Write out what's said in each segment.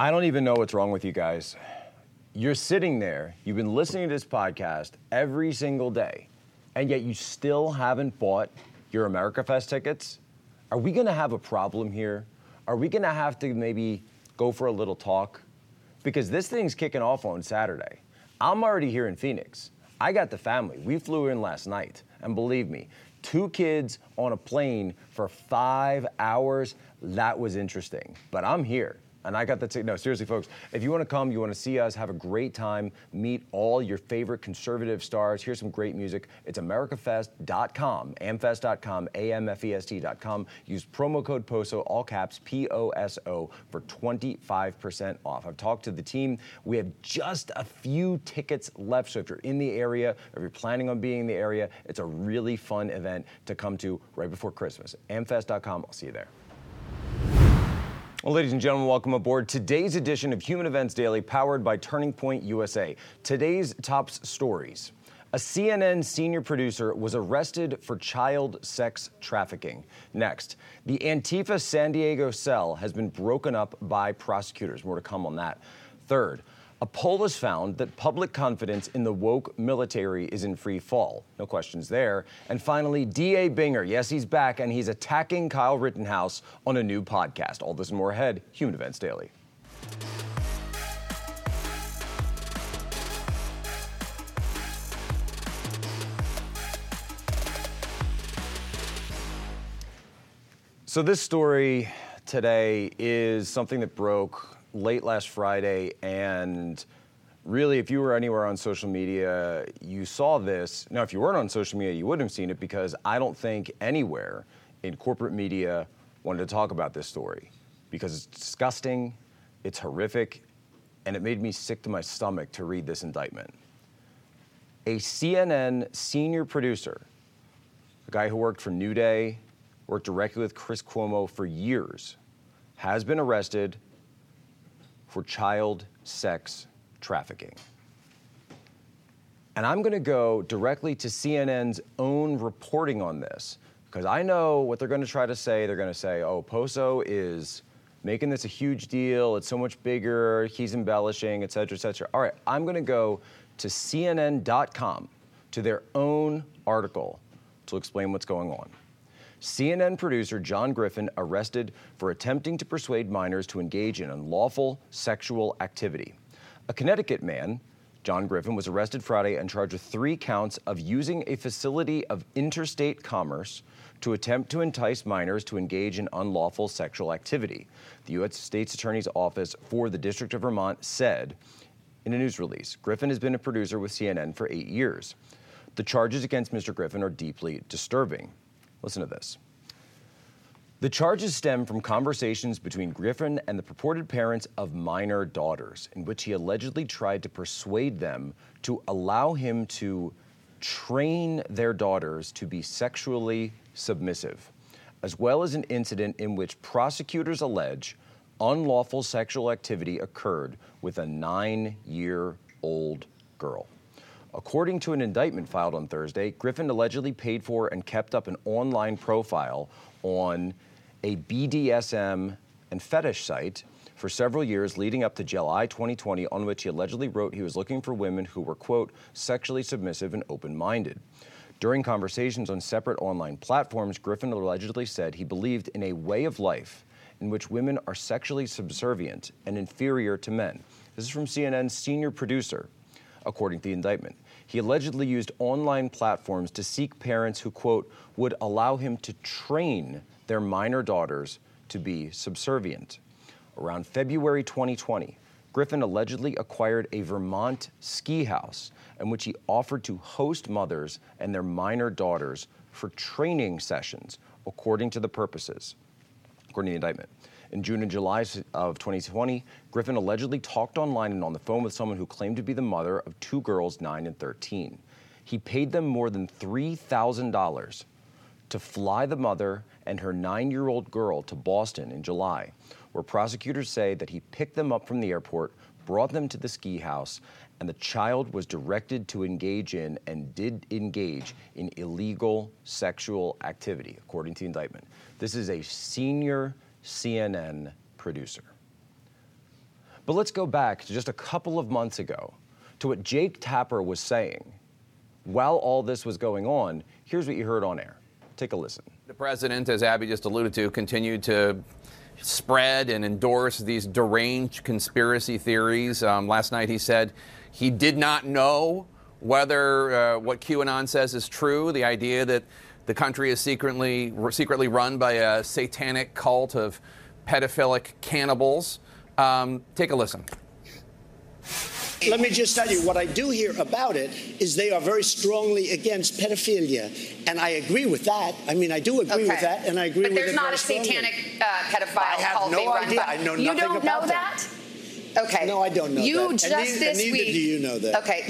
I don't even know what's wrong with you guys. You're sitting there, you've been listening to this podcast every single day, and yet you still haven't bought your America Fest tickets? Are we gonna have a problem here? Are we gonna have to maybe go for a little talk? Because this thing's kicking off on Saturday. I'm already here in Phoenix. I got the family. We flew in last night, and believe me, two kids on a plane for five hours, that was interesting. But I'm here. And I got the ticket. No, seriously, folks, if you want to come, you want to see us, have a great time, meet all your favorite conservative stars, hear some great music. It's americafest.com, amfest.com, A-M-F-E-S-T.com. Use promo code POSO, all caps, P-O-S-O, for 25% off. I've talked to the team. We have just a few tickets left. So if you're in the area, if you're planning on being in the area, it's a really fun event to come to right before Christmas. amfest.com. I'll see you there. Well, ladies and gentlemen, welcome aboard today's edition of Human Events Daily, powered by Turning Point USA. Today's top stories. A CNN senior producer was arrested for child sex trafficking. Next, the Antifa San Diego cell has been broken up by prosecutors. More to come on that. Third, a poll has found that public confidence in the woke military is in free fall. No questions there. And finally, D.A. Binger. Yes, he's back, and he's attacking Kyle Rittenhouse on a new podcast. All this and more ahead. Human Events Daily. So, this story today is something that broke late last Friday, and really, if you were anywhere on social media, you saw this. Now, if you weren't on social media, you wouldn't have seen it because I don't think anywhere in corporate media wanted to talk about this story because it's disgusting, it's horrific, and it made me sick to my stomach to read this indictment. A CNN senior producer, a guy who worked for New Day, worked directly with Chris Cuomo for years, has been arrested for child sex trafficking. And I'm going to go directly to CNN's own reporting on this because I know what they're going to try to say. They're going to say, oh, Poso is making this a huge deal. It's so much bigger. He's embellishing, et cetera, et cetera. All right, I'm going to go to CNN.com to their own article to explain what's going on. CNN producer John Griffin arrested for attempting to persuade minors to engage in unlawful sexual activity. A Connecticut man, John Griffin, was arrested Friday and charged with three counts of using a facility of interstate commerce to attempt to entice minors to engage in unlawful sexual activity. The U.S. State's Attorney's Office for the District of Vermont said in a news release Griffin has been a producer with CNN for eight years. The charges against Mr. Griffin are deeply disturbing. Listen to this. The charges stem from conversations between Griffin and the purported parents of minor daughters, in which he allegedly tried to persuade them to allow him to train their daughters to be sexually submissive, as well as an incident in which prosecutors allege unlawful sexual activity occurred with a nine year old girl. According to an indictment filed on Thursday, Griffin allegedly paid for and kept up an online profile on a BDSM and fetish site for several years leading up to July 2020, on which he allegedly wrote he was looking for women who were, quote, sexually submissive and open minded. During conversations on separate online platforms, Griffin allegedly said he believed in a way of life in which women are sexually subservient and inferior to men. This is from CNN's senior producer, according to the indictment. He allegedly used online platforms to seek parents who, quote, would allow him to train their minor daughters to be subservient. Around February 2020, Griffin allegedly acquired a Vermont ski house in which he offered to host mothers and their minor daughters for training sessions, according to the purposes, according to the indictment. In June and July of 2020, Griffin allegedly talked online and on the phone with someone who claimed to be the mother of two girls, 9 and 13. He paid them more than $3,000 to fly the mother and her nine year old girl to Boston in July, where prosecutors say that he picked them up from the airport, brought them to the ski house, and the child was directed to engage in and did engage in illegal sexual activity, according to the indictment. This is a senior CNN producer. But let's go back to just a couple of months ago to what Jake Tapper was saying while all this was going on. Here's what you heard on air. Take a listen. The president, as Abby just alluded to, continued to spread and endorse these deranged conspiracy theories. Um, last night he said he did not know whether uh, what QAnon says is true, the idea that the country is secretly secretly run by a satanic cult of pedophilic cannibals. Um, take a listen. Let me just tell you what I do hear about it is they are very strongly against pedophilia, and I agree with that. I mean, I do agree okay. with that, and I agree but with it. But there's not a satanic uh, pedophile I have no idea. I know nothing you don't about know that. that? Okay. No, I don't know you that. just and neither, this and neither week. do you know that. Okay.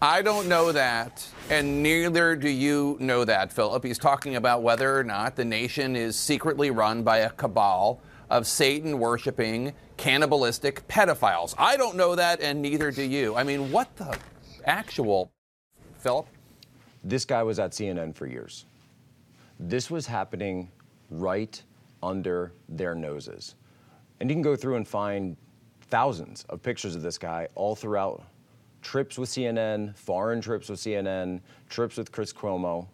I don't know that, and neither do you know that, Philip. He's talking about whether or not the nation is secretly run by a cabal of Satan worshiping, cannibalistic pedophiles. I don't know that, and neither do you. I mean, what the actual, Philip? This guy was at CNN for years. This was happening right under their noses. And you can go through and find thousands of pictures of this guy all throughout trips with CNN, foreign trips with CNN, trips with Chris Cuomo.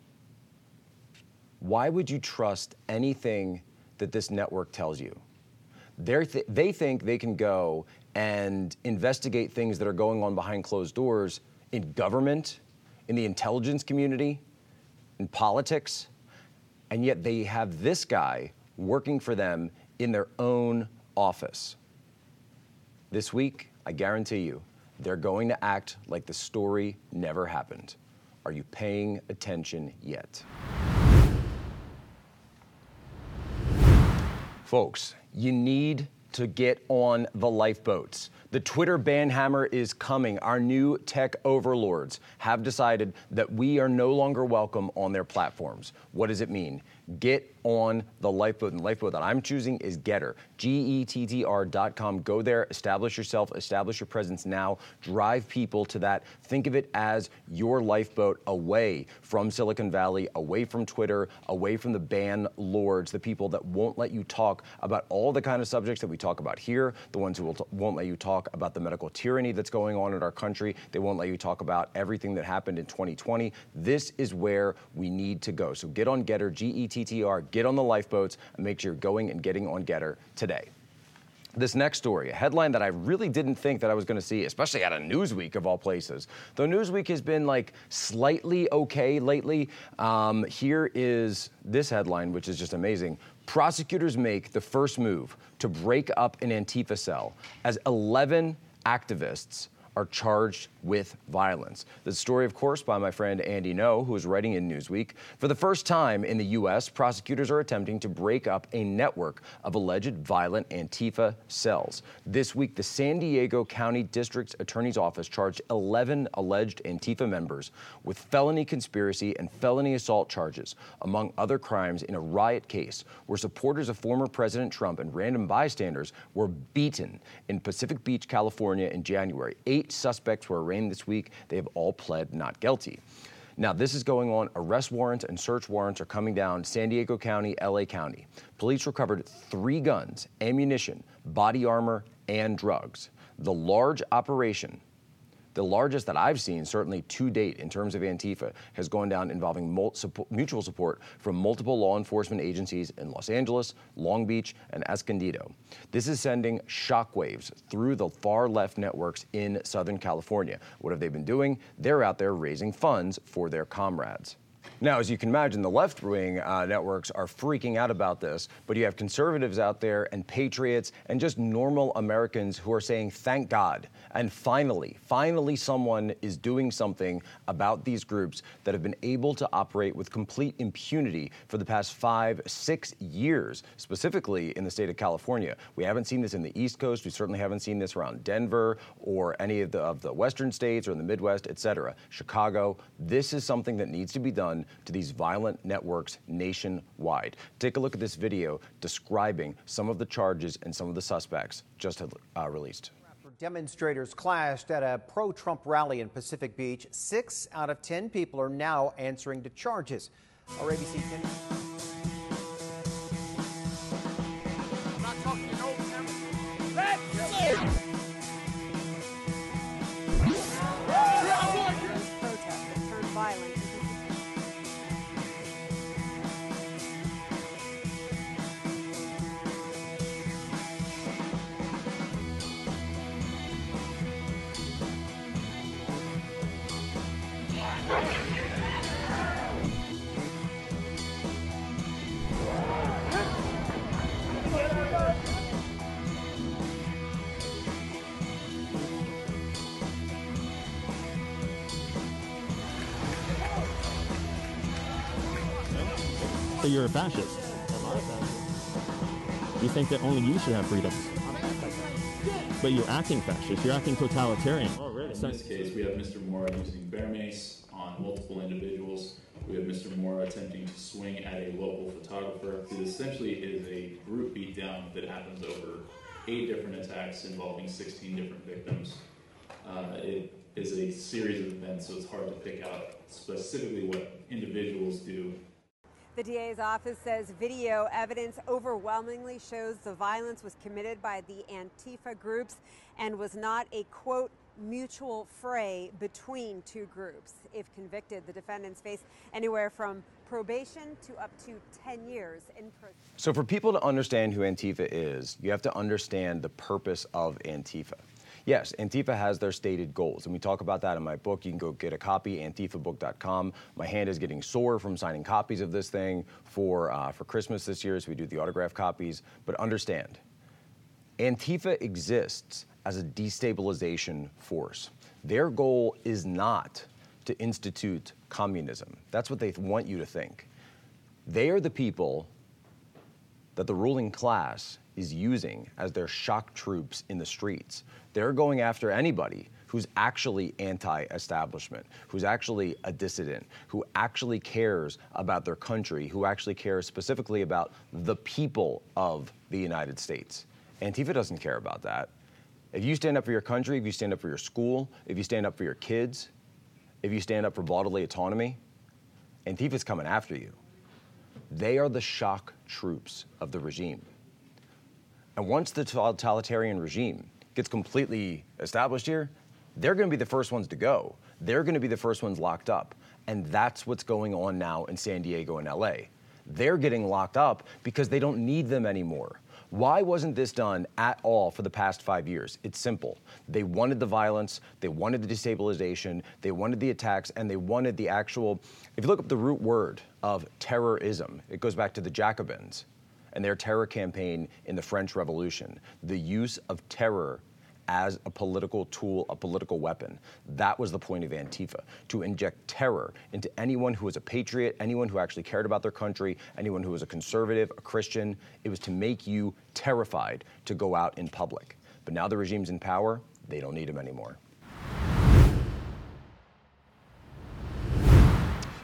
Why would you trust anything that this network tells you? Th- they think they can go and investigate things that are going on behind closed doors in government, in the intelligence community, in politics, and yet they have this guy working for them in their own office. This week, I guarantee you, they're going to act like the story never happened. Are you paying attention yet? Folks, you need to get on the lifeboats. The Twitter ban hammer is coming. Our new tech overlords have decided that we are no longer welcome on their platforms. What does it mean? Get on the lifeboat. And the lifeboat that I'm choosing is Gettr, G-E-T-T-R.com. Go there, establish yourself, establish your presence now, drive people to that. Think of it as your lifeboat away from Silicon Valley, away from Twitter, away from the ban lords, the people that won't let you talk about all the kind of subjects that we talk about here, the ones who t- won't let you talk about the medical tyranny that's going on in our country. They won't let you talk about everything that happened in 2020. This is where we need to go. So get on Gettr, G-E-T-T-R, get on the lifeboats, and make sure you're going and getting on Gettr today. This next story, a headline that I really didn't think that I was going to see, especially at a Newsweek of all places. Though Newsweek has been like slightly okay lately, um, here is this headline, which is just amazing. Prosecutors make the first move to break up an Antifa cell as 11 activists are charged with violence. The story, of course, by my friend Andy Ngo, who is writing in Newsweek. For the first time in the U.S., prosecutors are attempting to break up a network of alleged violent Antifa cells. This week, the San Diego County District Attorney's Office charged 11 alleged Antifa members with felony conspiracy and felony assault charges, among other crimes, in a riot case where supporters of former President Trump and random bystanders were beaten in Pacific Beach, California in January. Eight suspects were arraigned this week. They have all pled not guilty. Now, this is going on. Arrest warrants and search warrants are coming down San Diego County, LA County. Police recovered three guns, ammunition, body armor, and drugs. The large operation the largest that I've seen, certainly to date, in terms of Antifa, has gone down involving mutual support from multiple law enforcement agencies in Los Angeles, Long Beach, and Escondido. This is sending shockwaves through the far left networks in Southern California. What have they been doing? They're out there raising funds for their comrades. Now, as you can imagine, the left wing uh, networks are freaking out about this, but you have conservatives out there and patriots and just normal Americans who are saying, thank God. And finally, finally, someone is doing something about these groups that have been able to operate with complete impunity for the past five, six years, specifically in the state of California. We haven't seen this in the East Coast. We certainly haven't seen this around Denver or any of the, of the Western states or in the Midwest, et cetera. Chicago. This is something that needs to be done to these violent networks nationwide. Take a look at this video describing some of the charges and some of the suspects just uh, released. Demonstrators clashed at a pro Trump rally in Pacific Beach. Six out of 10 people are now answering to charges. Our ABC 10. That you're a fascist. You think that only you should have freedoms. But you're acting fascist. You're acting totalitarian. Oh? In this case, we have Mr. Mora using bear mace on multiple individuals. We have Mr. Mora attempting to swing at a local photographer. It essentially is a group beatdown that happens over eight different attacks involving 16 different victims. Uh, it is a series of events, so it's hard to pick out specifically what individuals do. The DA's office says video evidence overwhelmingly shows the violence was committed by the Antifa groups and was not a quote mutual fray between two groups. If convicted, the defendants face anywhere from probation to up to 10 years in prison. So, for people to understand who Antifa is, you have to understand the purpose of Antifa. Yes, Antifa has their stated goals, and we talk about that in my book. You can go get a copy, antifabook.com. My hand is getting sore from signing copies of this thing for, uh, for Christmas this year, so we do the autograph copies. But understand, Antifa exists as a destabilization force. Their goal is not to institute communism. That's what they want you to think. They are the people that the ruling class is using as their shock troops in the streets. They're going after anybody who's actually anti establishment, who's actually a dissident, who actually cares about their country, who actually cares specifically about the people of the United States. Antifa doesn't care about that. If you stand up for your country, if you stand up for your school, if you stand up for your kids, if you stand up for bodily autonomy, Antifa's coming after you. They are the shock troops of the regime. And once the totalitarian regime gets completely established here, they're going to be the first ones to go. They're going to be the first ones locked up. And that's what's going on now in San Diego and LA. They're getting locked up because they don't need them anymore. Why wasn't this done at all for the past five years? It's simple. They wanted the violence, they wanted the destabilization, they wanted the attacks, and they wanted the actual. If you look up the root word of terrorism, it goes back to the Jacobins and their terror campaign in the French Revolution, the use of terror as a political tool, a political weapon. That was the point of Antifa to inject terror into anyone who was a patriot, anyone who actually cared about their country, anyone who was a conservative, a Christian. It was to make you terrified to go out in public. But now the regime's in power, they don't need them anymore.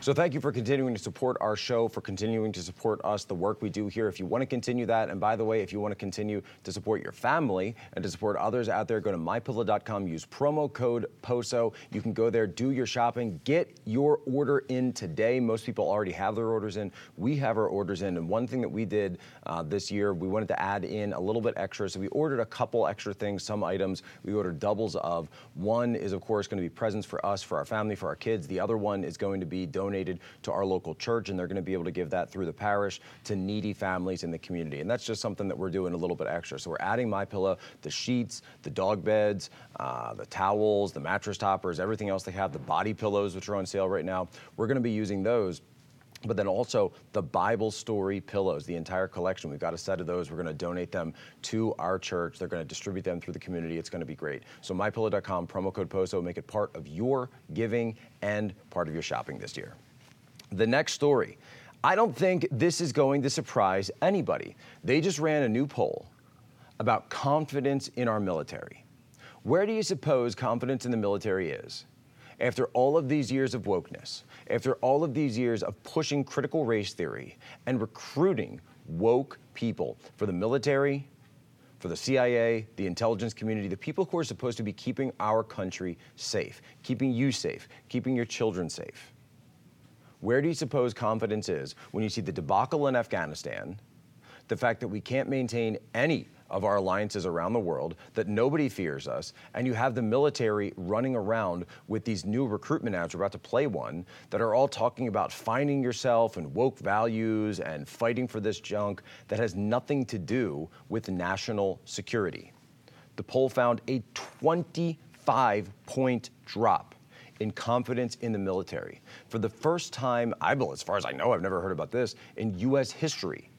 So thank you for continuing to support our show, for continuing to support us, the work we do here. If you want to continue that, and by the way, if you want to continue to support your family and to support others out there, go to mypillow.com, use promo code POSO. You can go there, do your shopping, get your order in today. Most people already have their orders in. We have our orders in. And one thing that we did uh, this year, we wanted to add in a little bit extra. So we ordered a couple extra things, some items we ordered doubles of. One is, of course, going to be presents for us, for our family, for our kids. The other one is going to be donated donated to our local church, and they're going to be able to give that through the parish to needy families in the community. And that's just something that we're doing a little bit extra. So we're adding My Pillow, the sheets, the dog beds, uh, the towels, the mattress toppers, everything else they have, the body pillows, which are on sale right now. We're going to be using those but then also the Bible story pillows, the entire collection. We've got a set of those. We're going to donate them to our church. They're going to distribute them through the community. It's going to be great. So mypillow.com, promo code POSO, make it part of your giving and part of your shopping this year. The next story. I don't think this is going to surprise anybody. They just ran a new poll about confidence in our military. Where do you suppose confidence in the military is? After all of these years of wokeness, after all of these years of pushing critical race theory and recruiting woke people for the military, for the CIA, the intelligence community, the people who are supposed to be keeping our country safe, keeping you safe, keeping your children safe. Where do you suppose confidence is when you see the debacle in Afghanistan, the fact that we can't maintain any of our alliances around the world, that nobody fears us, and you have the military running around with these new recruitment ads, we're about to play one, that are all talking about finding yourself and woke values and fighting for this junk that has nothing to do with national security. The poll found a 25 point drop in confidence in the military. For the first time, I believe, as far as I know, I've never heard about this, in U.S. history.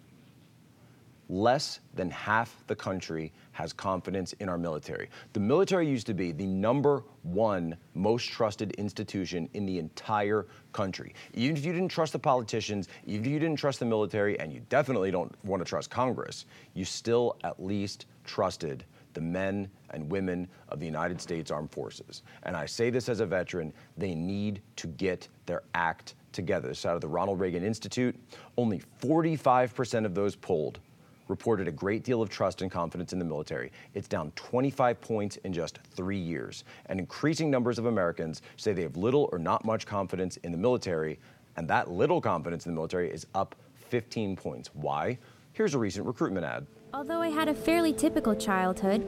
less than half the country has confidence in our military. The military used to be the number one most trusted institution in the entire country. Even if you didn't trust the politicians, even if you didn't trust the military, and you definitely don't want to trust Congress, you still at least trusted the men and women of the United States Armed Forces. And I say this as a veteran, they need to get their act together. This is out of the Ronald Reagan Institute. Only 45% of those polled reported a great deal of trust and confidence in the military. It's down 25 points in just three years. And increasing numbers of Americans say they have little or not much confidence in the military. And that little confidence in the military is up 15 points. Why? Here's a recent recruitment ad. Although I had a fairly typical childhood,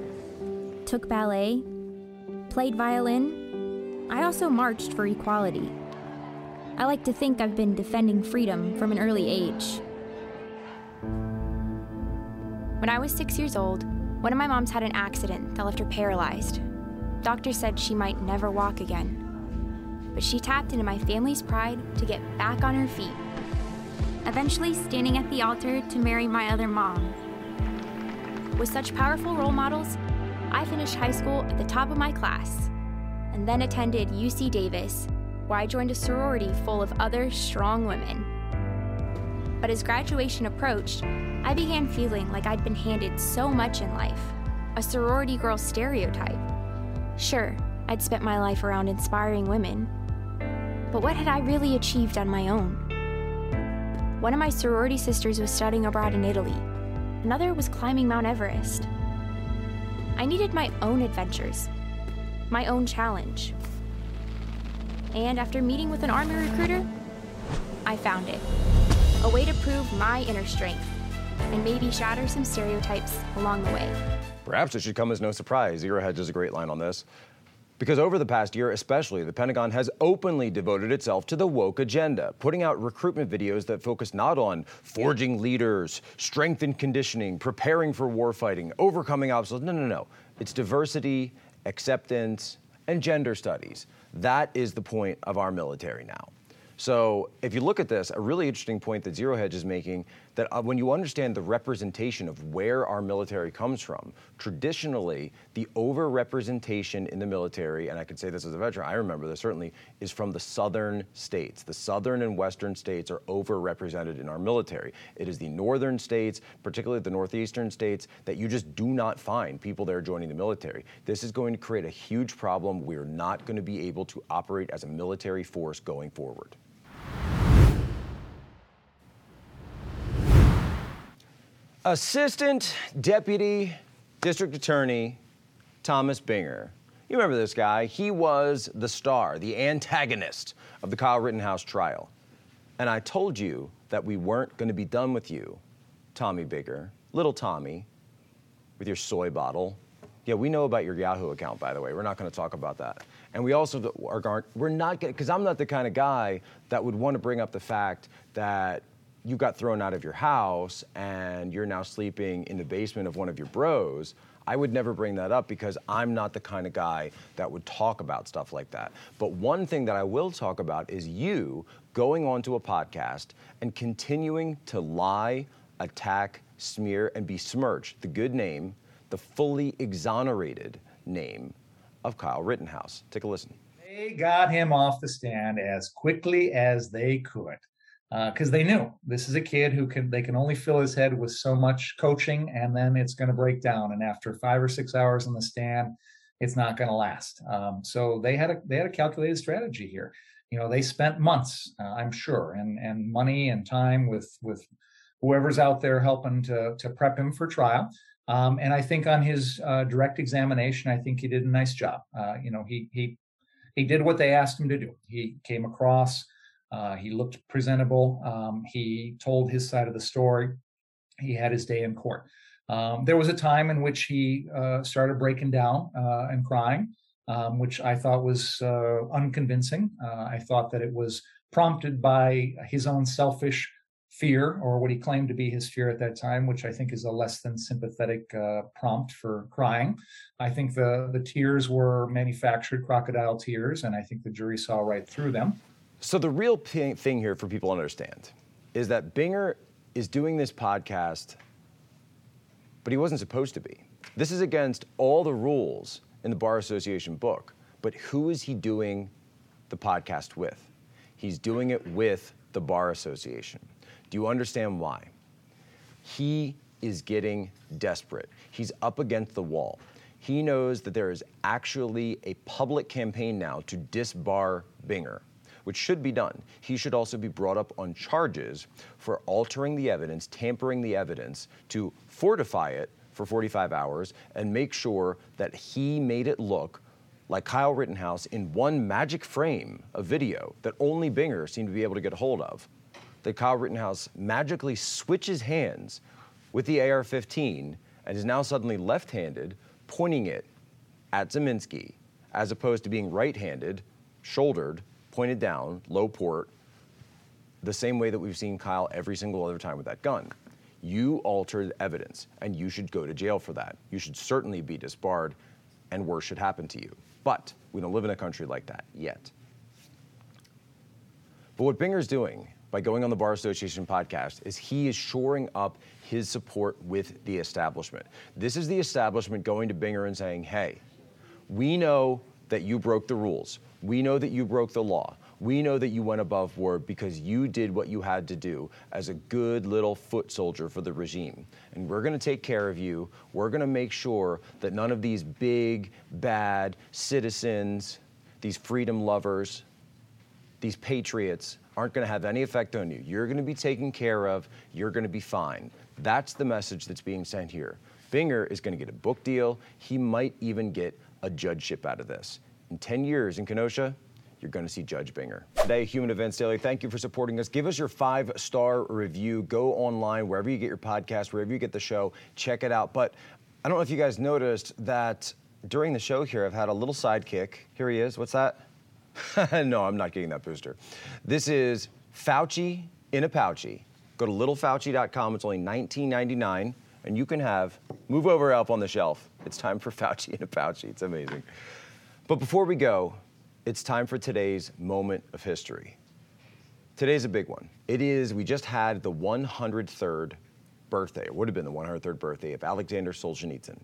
took ballet, played violin, I also marched for equality. I like to think I've been defending freedom from an early age. When I was six years old, one of my moms had an accident that left her paralyzed. Doctors said she might never walk again. But she tapped into my family's pride to get back on her feet, eventually standing at the altar to marry my other mom. With such powerful role models, I finished high school at the top of my class and then attended UC Davis, where I joined a sorority full of other strong women. But as graduation approached, I began feeling like I'd been handed so much in life a sorority girl stereotype. Sure, I'd spent my life around inspiring women, but what had I really achieved on my own? One of my sorority sisters was studying abroad in Italy, another was climbing Mount Everest. I needed my own adventures, my own challenge. And after meeting with an Army recruiter, I found it a way to prove my inner strength and maybe shatter some stereotypes along the way. Perhaps it should come as no surprise. Zero Hedge has a great line on this. Because over the past year, especially, the Pentagon has openly devoted itself to the woke agenda, putting out recruitment videos that focus not on forging leaders, strength and conditioning, preparing for warfighting, overcoming obstacles. No, no, no. It's diversity, acceptance, and gender studies. That is the point of our military now. So if you look at this, a really interesting point that Zero Hedge is making that uh, when you understand the representation of where our military comes from, traditionally the overrepresentation in the military, and I can say this as a veteran, I remember this certainly, is from the southern states. The southern and western states are overrepresented in our military. It is the northern states, particularly the northeastern states, that you just do not find people there joining the military. This is going to create a huge problem. We're not going to be able to operate as a military force going forward. Assistant Deputy District Attorney Thomas Binger. You remember this guy? He was the star, the antagonist of the Kyle Rittenhouse trial. And I told you that we weren't going to be done with you, Tommy Binger, little Tommy, with your soy bottle. Yeah, we know about your Yahoo account, by the way. We're not going to talk about that. And we also are, going—we're not going because I'm not the kind of guy that would want to bring up the fact that you got thrown out of your house and you're now sleeping in the basement of one of your bros, I would never bring that up because I'm not the kind of guy that would talk about stuff like that. But one thing that I will talk about is you going onto a podcast and continuing to lie, attack, smear, and besmirch the good name, the fully exonerated name of Kyle Rittenhouse. Take a listen. They got him off the stand as quickly as they could because uh, they knew. This is a kid who can they can only fill his head with so much coaching and then it's going to break down. And after five or six hours in the stand it's not going to last. Um, so they had a they had a calculated strategy here. You know they spent months uh, i'm sure and and money and time with with whoever's out there helping to to prep him for trial. Um, and i think on his uh, direct examination i think he did a nice job. Uh, you know he he he did what they asked him to do. He came across uh, he looked presentable. Um, he told his side of the story. He had his day in court. Um, there was a time in which he uh, started breaking down uh, and crying, um, which I thought was uh, unconvincing. Uh, I thought that it was prompted by his own selfish fear, or what he claimed to be his fear at that time, which I think is a less than sympathetic uh, prompt for crying. I think the the tears were manufactured crocodile tears, and I think the jury saw right through them. So the real thing here for people to understand is that Binger is doing this podcast but he wasn't supposed to be. This is against all the rules in the Bar Association book. But who is he doing the podcast with? He's doing it with the Bar Association. Do you understand why? He is getting desperate. He's up against the wall. He knows that there is actually a public campaign now to disbar Binger, which should be done. He should also be brought up on charges for altering the evidence, tampering the evidence to fortify it for 45 hours and make sure that he made it look like Kyle Rittenhouse in one magic frame of video that only Binger seemed to be able to get a hold of. That Kyle Rittenhouse magically switches hands with the AR 15 and is now suddenly left handed, pointing it at Ziminski, as opposed to being right handed, shouldered, pointed down, low port, the same way that we've seen Kyle every single other time with that gun. You altered evidence, and you should go to jail for that. You should certainly be disbarred, and worse should happen to you. But we don't live in a country like that yet. But what Binger's doing by going on the Bar Association podcast is he is shoring up his support with the establishment. This is the establishment going to Binger and saying, hey, we know that you broke the rules. We know that you broke the law. We know that you went above board because you did what you had to do as a good little foot soldier for the regime. And we're going to take care of you. We're going to make sure that none of these big, bad citizens, these freedom lovers, these patriots aren't going to have any effect on you. You're going to be taken care of. You're going to be fine. That's the message that's being sent here. Binger is going to get a book deal. He might even get a judgeship out of this. In 10 years in Kenosha, you're going to see Judge Binger. Today, Human Events Daily, thank you for supporting us. Give us your five star review. Go online, wherever you get your podcast, wherever you get the show, check it out. But I don't know if you guys noticed that during the show here, I've had a little sidekick. Here he is. What's that? no, I'm not getting that booster. This is Fauci in a pouchy. Go to littlefauci.com. It's only $19.99, and you can have move over Elf on the Shelf. It's time for Fauci in a pouchy. It's amazing. But before we go, it's time for today's moment of history. Today's a big one. It is, we just had the 103rd birthday, it would have been the 103rd birthday of Alexander Solzhenitsyn.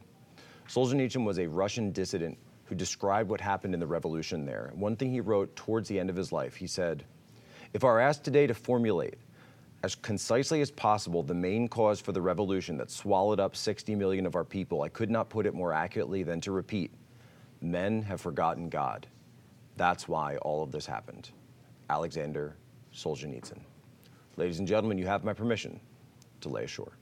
Solzhenitsyn was a Russian dissident who described what happened in the revolution there. One thing he wrote towards the end of his life, he said, If are asked today to formulate as concisely as possible the main cause for the revolution that swallowed up 60 million of our people, I could not put it more accurately than to repeat men have forgotten God. That's why all of this happened. Alexander Solzhenitsyn. Ladies and gentlemen, you have my permission to lay ashore.